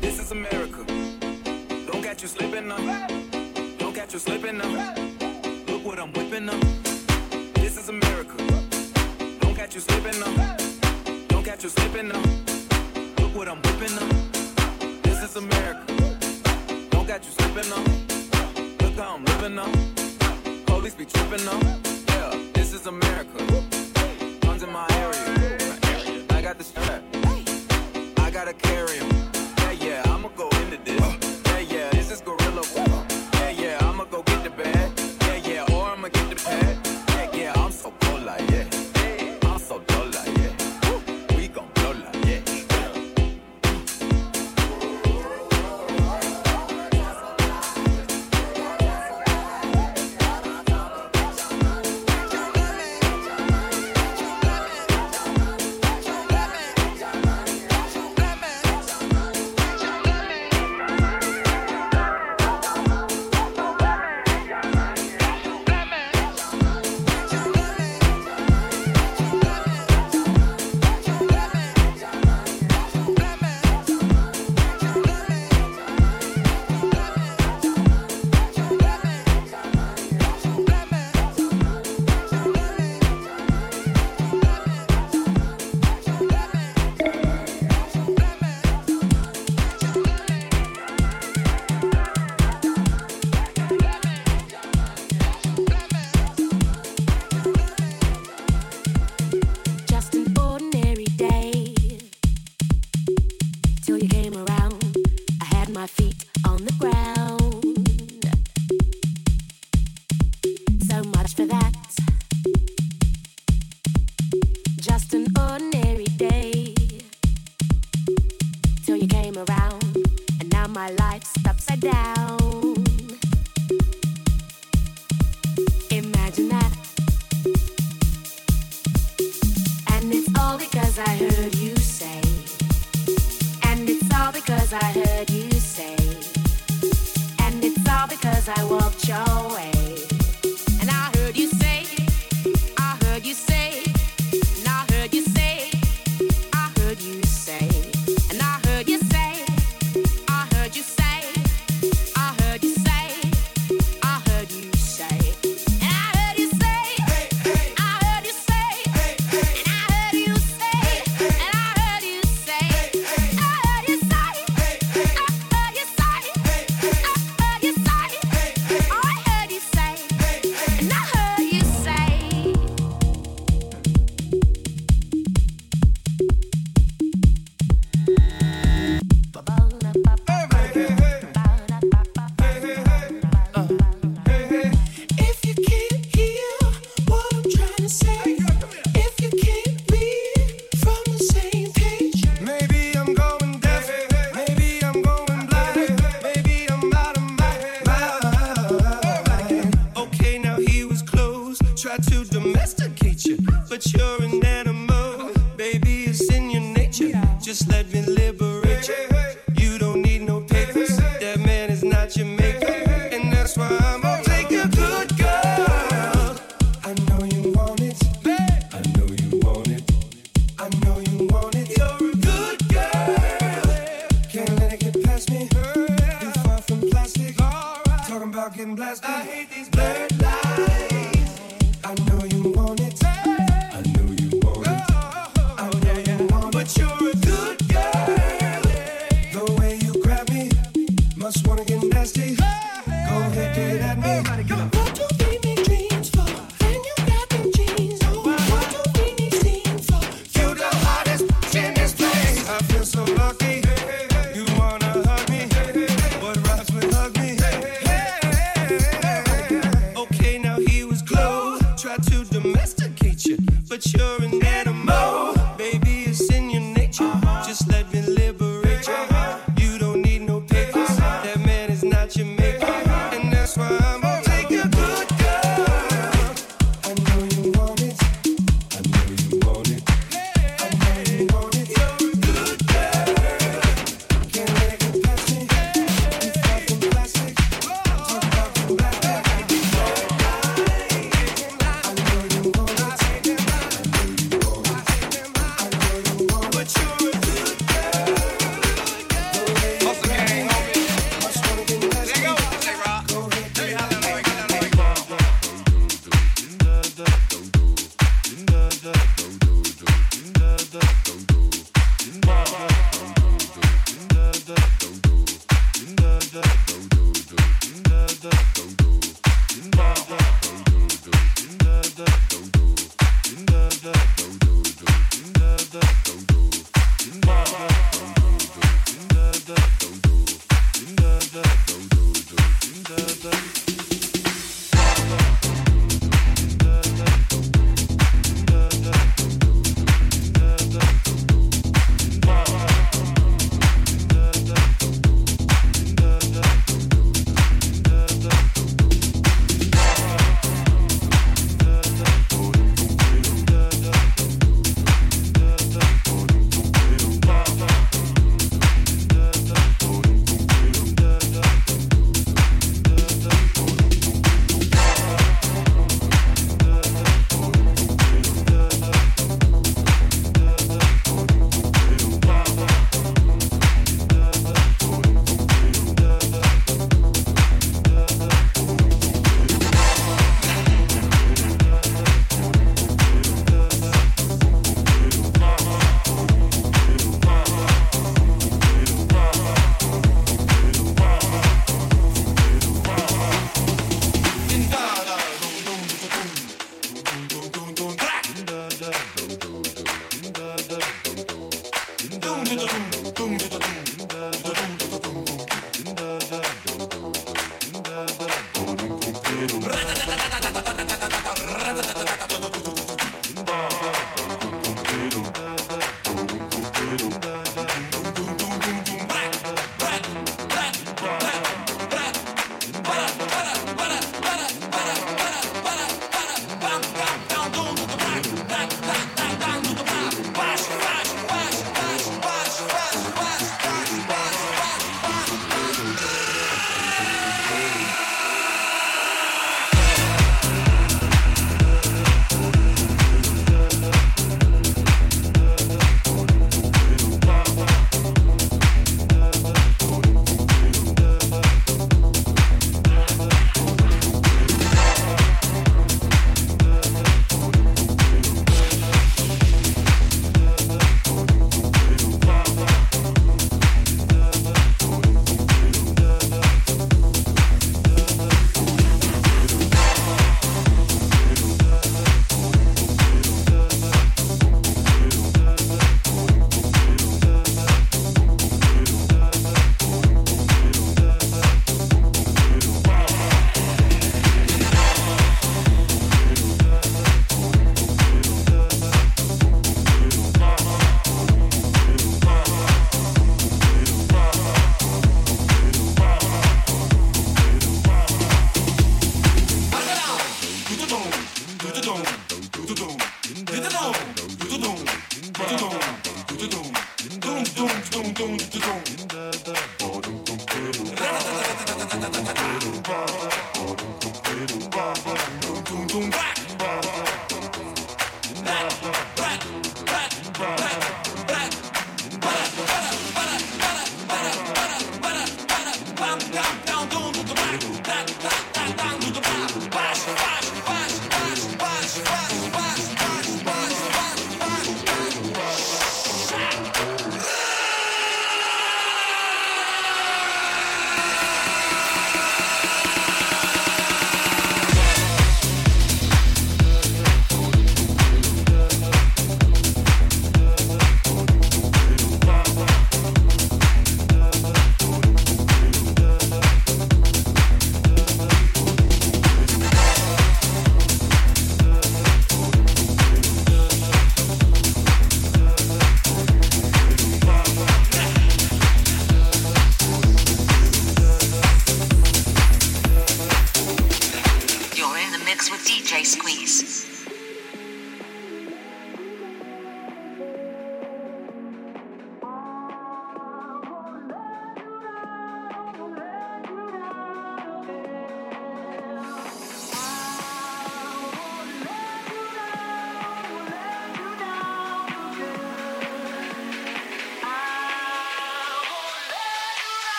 This is America. Don't catch you slipping up. Don't catch you slipping up. Look what I'm whipping up. This is America. Don't catch you slipping up. Don't catch you slipping up. Look what I'm whipping up. This is America. Don't catch you slipping up. Look how I'm living up. Police be tripping up.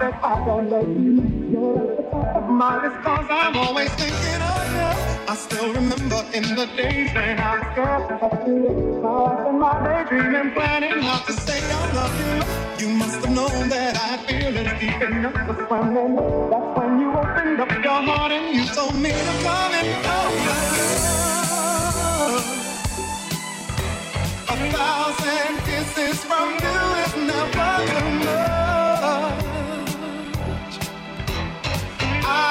That I love you. I'm always thinking of you. I still remember in the days when I was scared in my daydreaming, planning how to say I love you. You must have known that I feel deep. That's when you opened up your heart and you told me to come. Oh, a thousand kisses from you is never enough.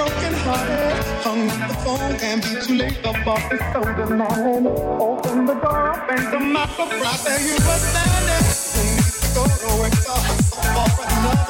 broken hearted. Hung up the phone, can't be too late. The boss is so demanding. Open the door and the right there you were standing. Who needs to go to work to hustle for another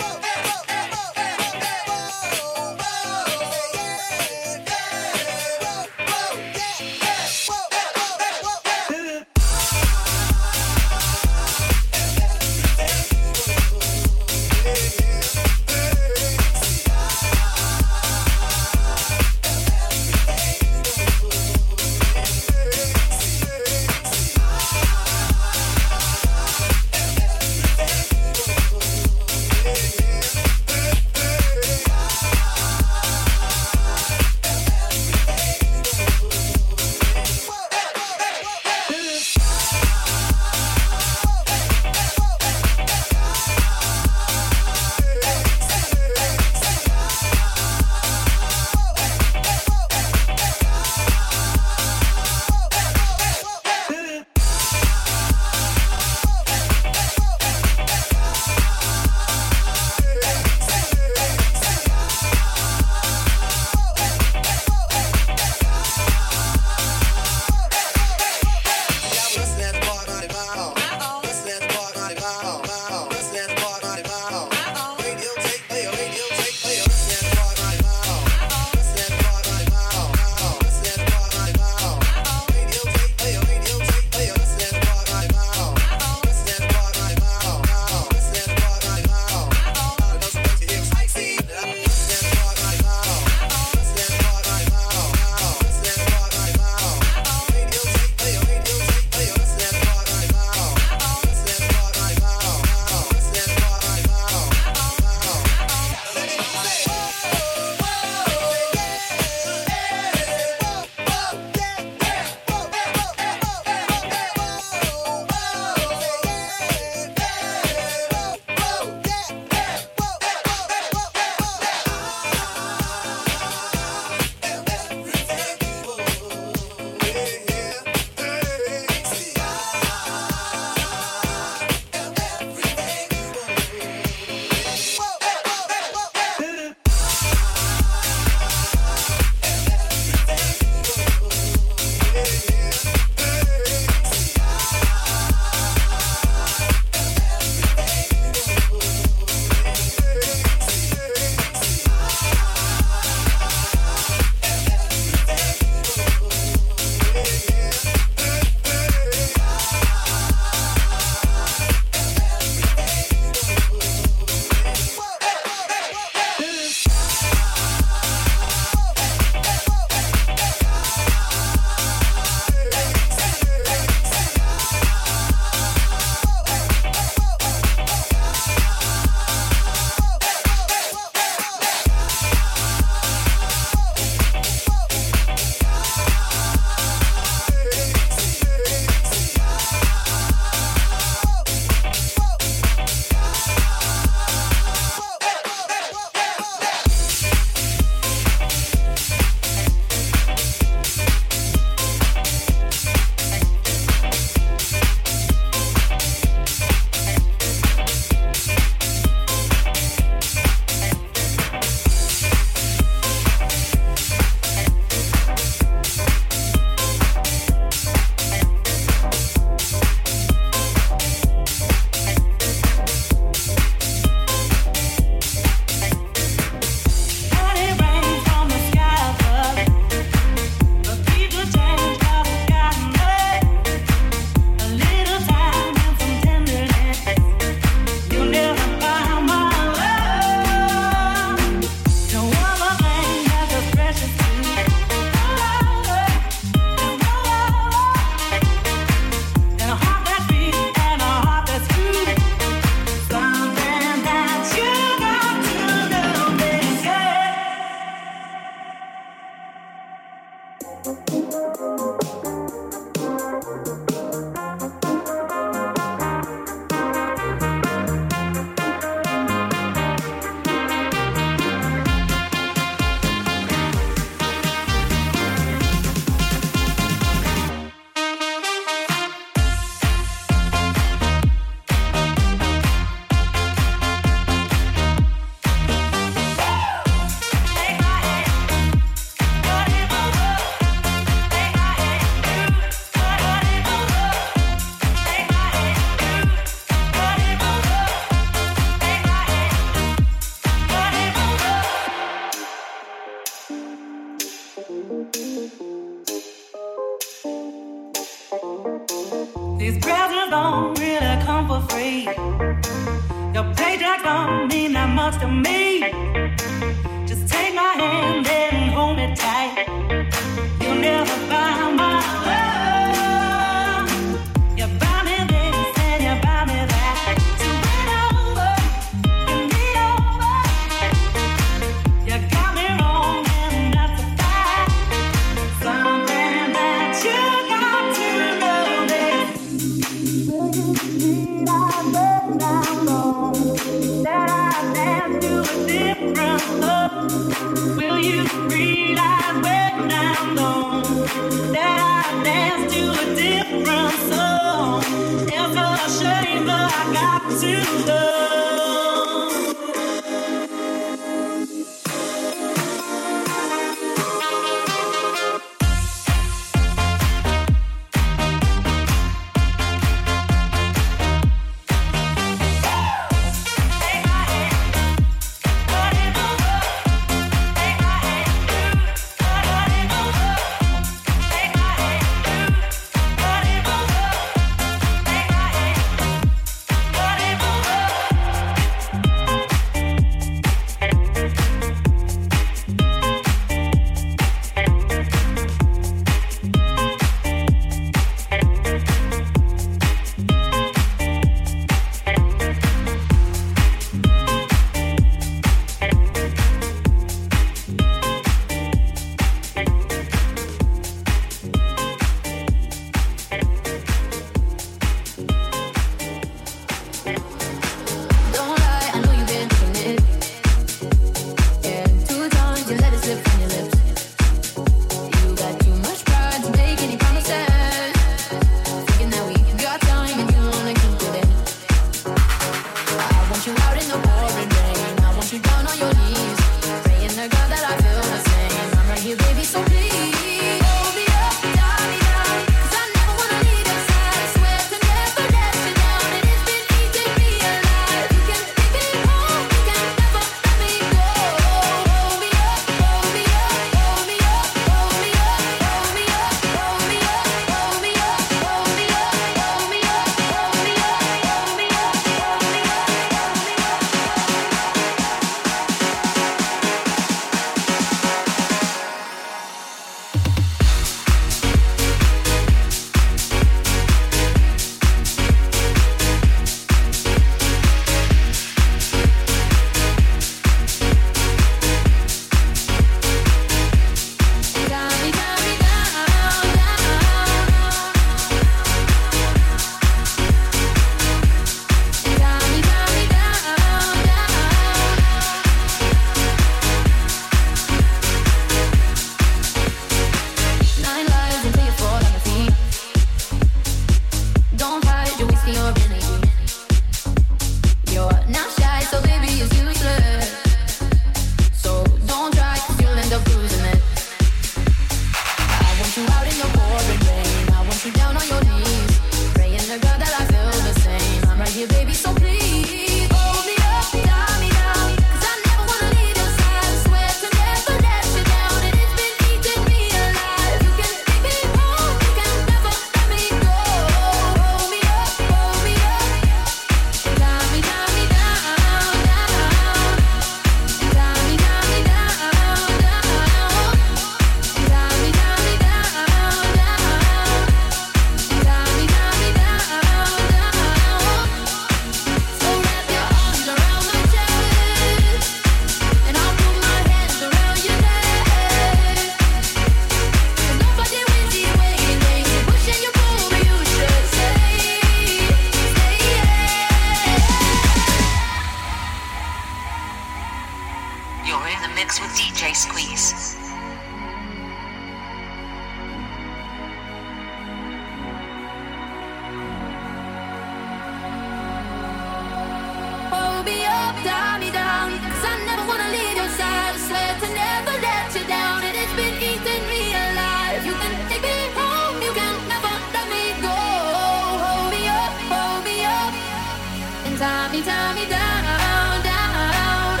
me, tie me down, down,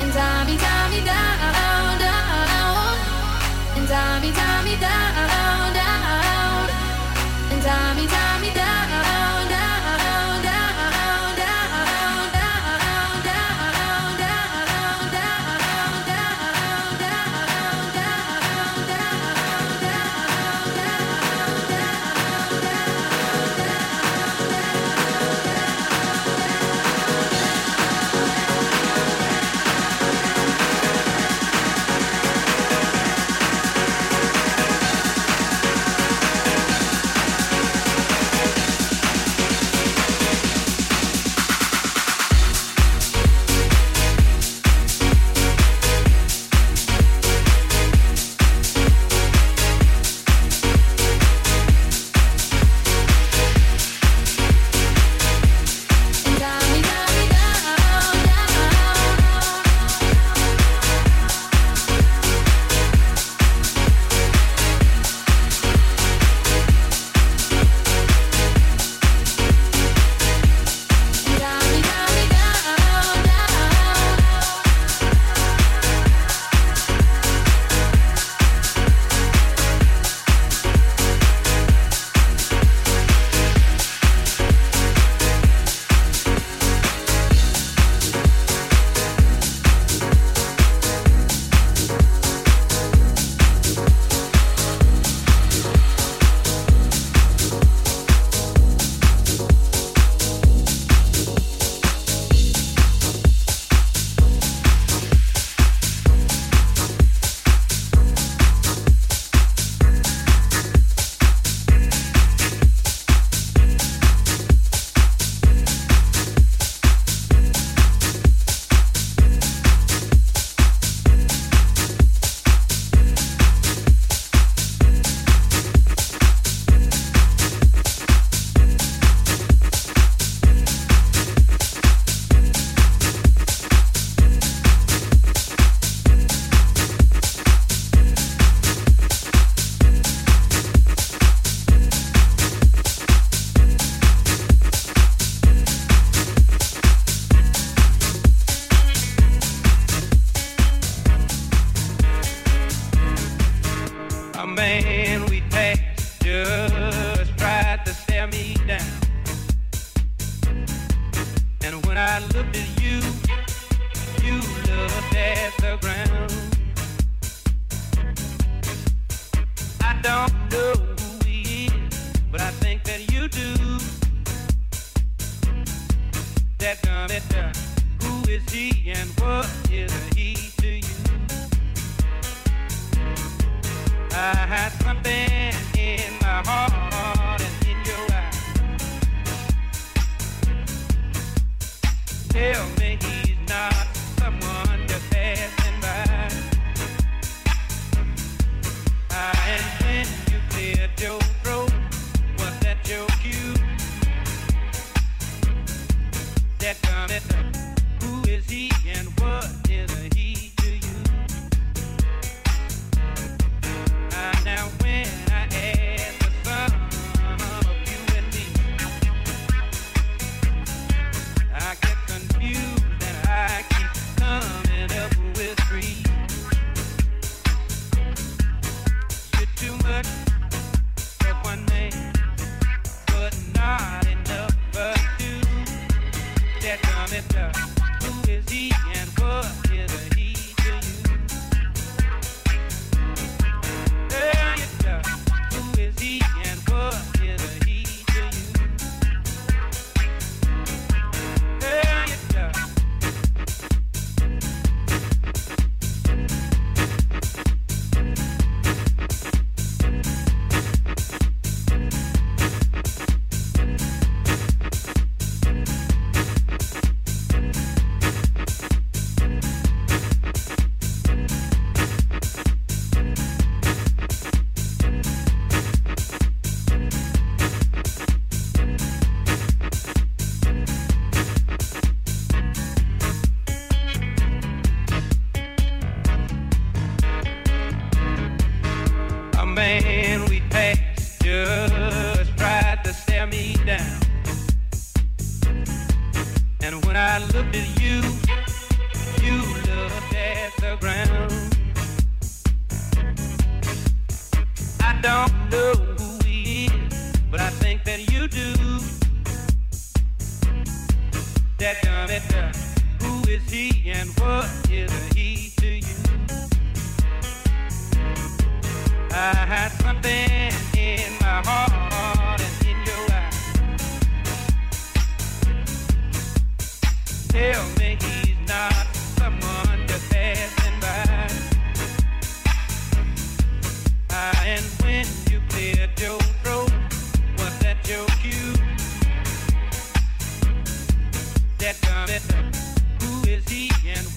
and tie me, tie me down, down, and tie me, tie me down.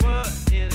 What is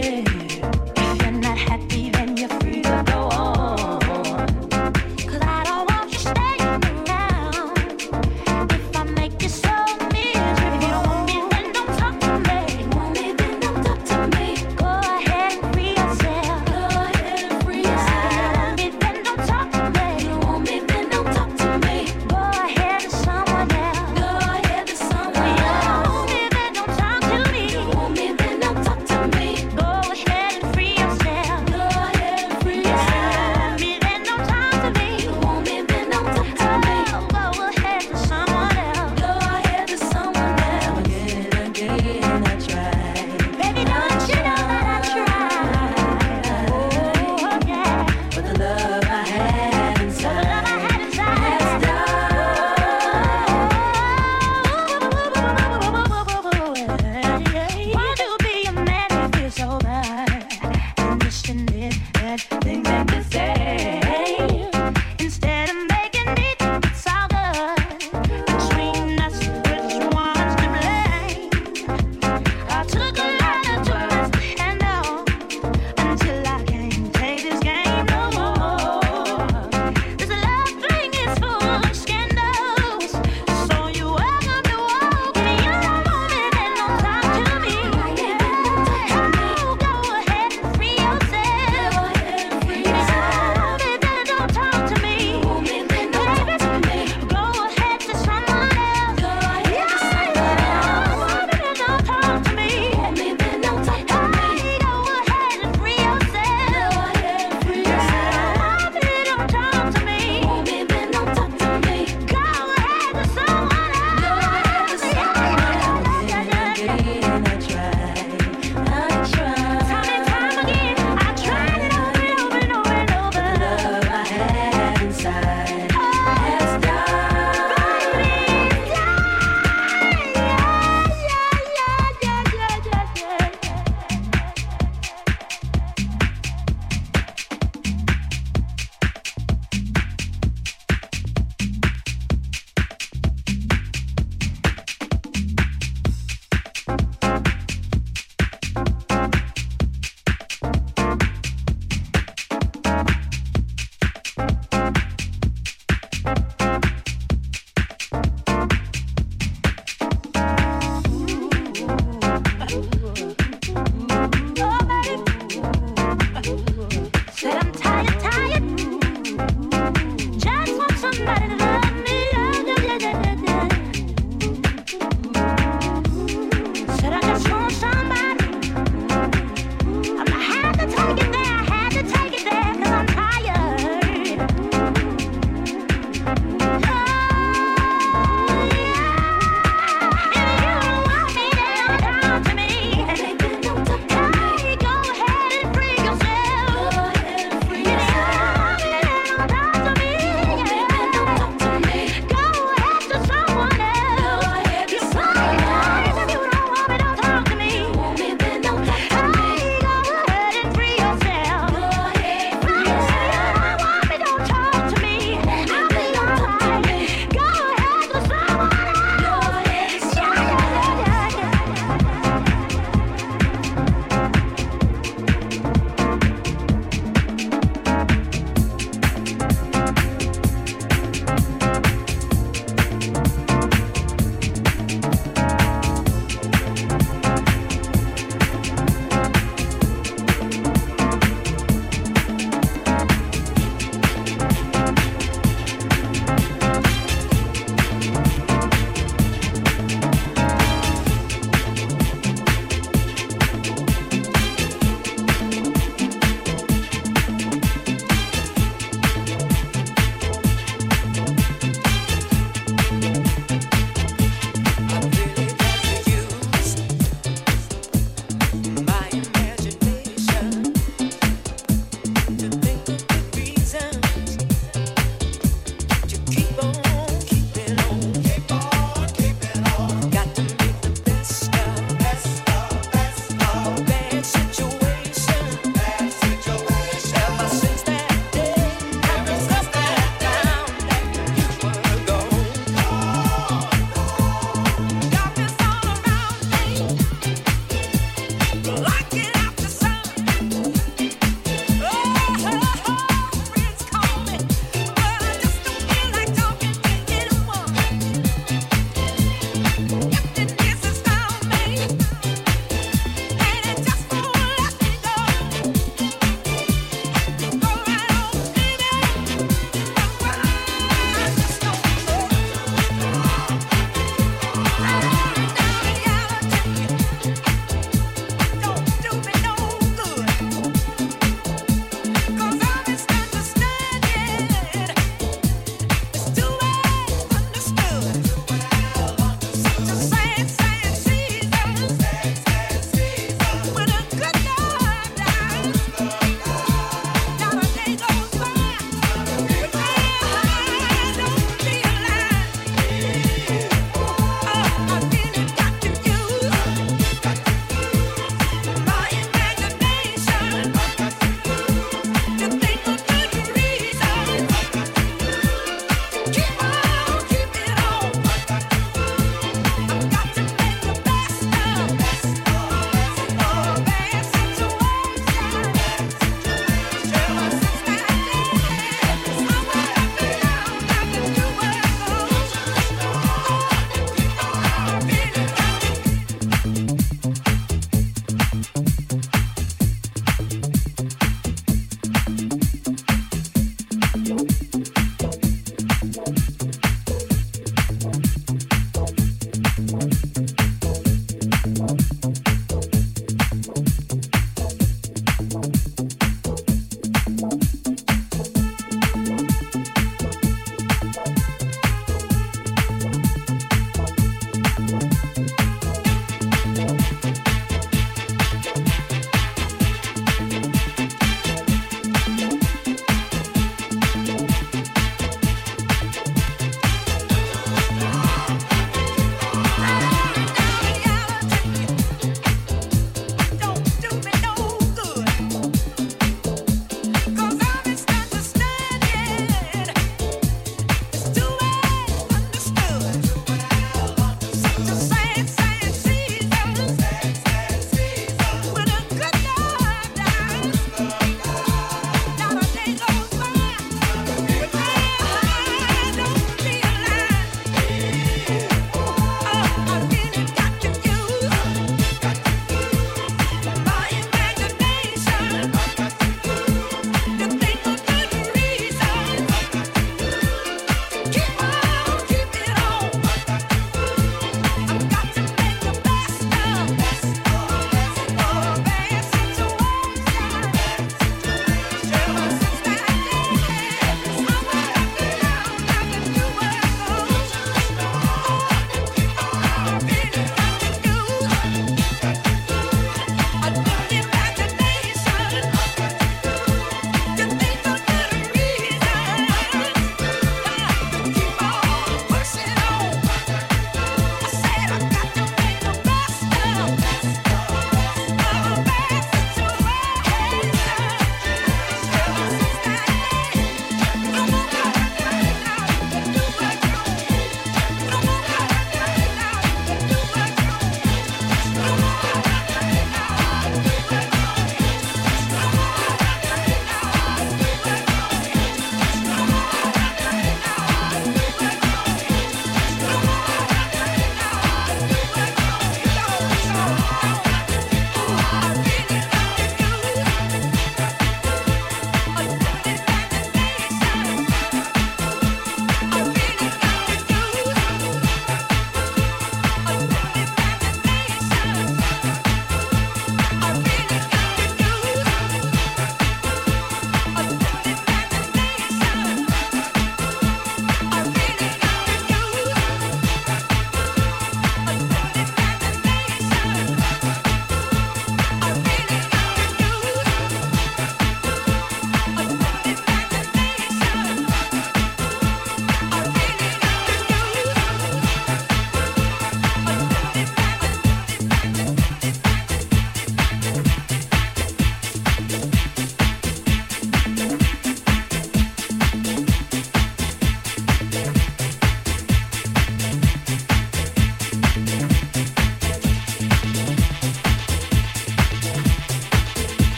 yeah.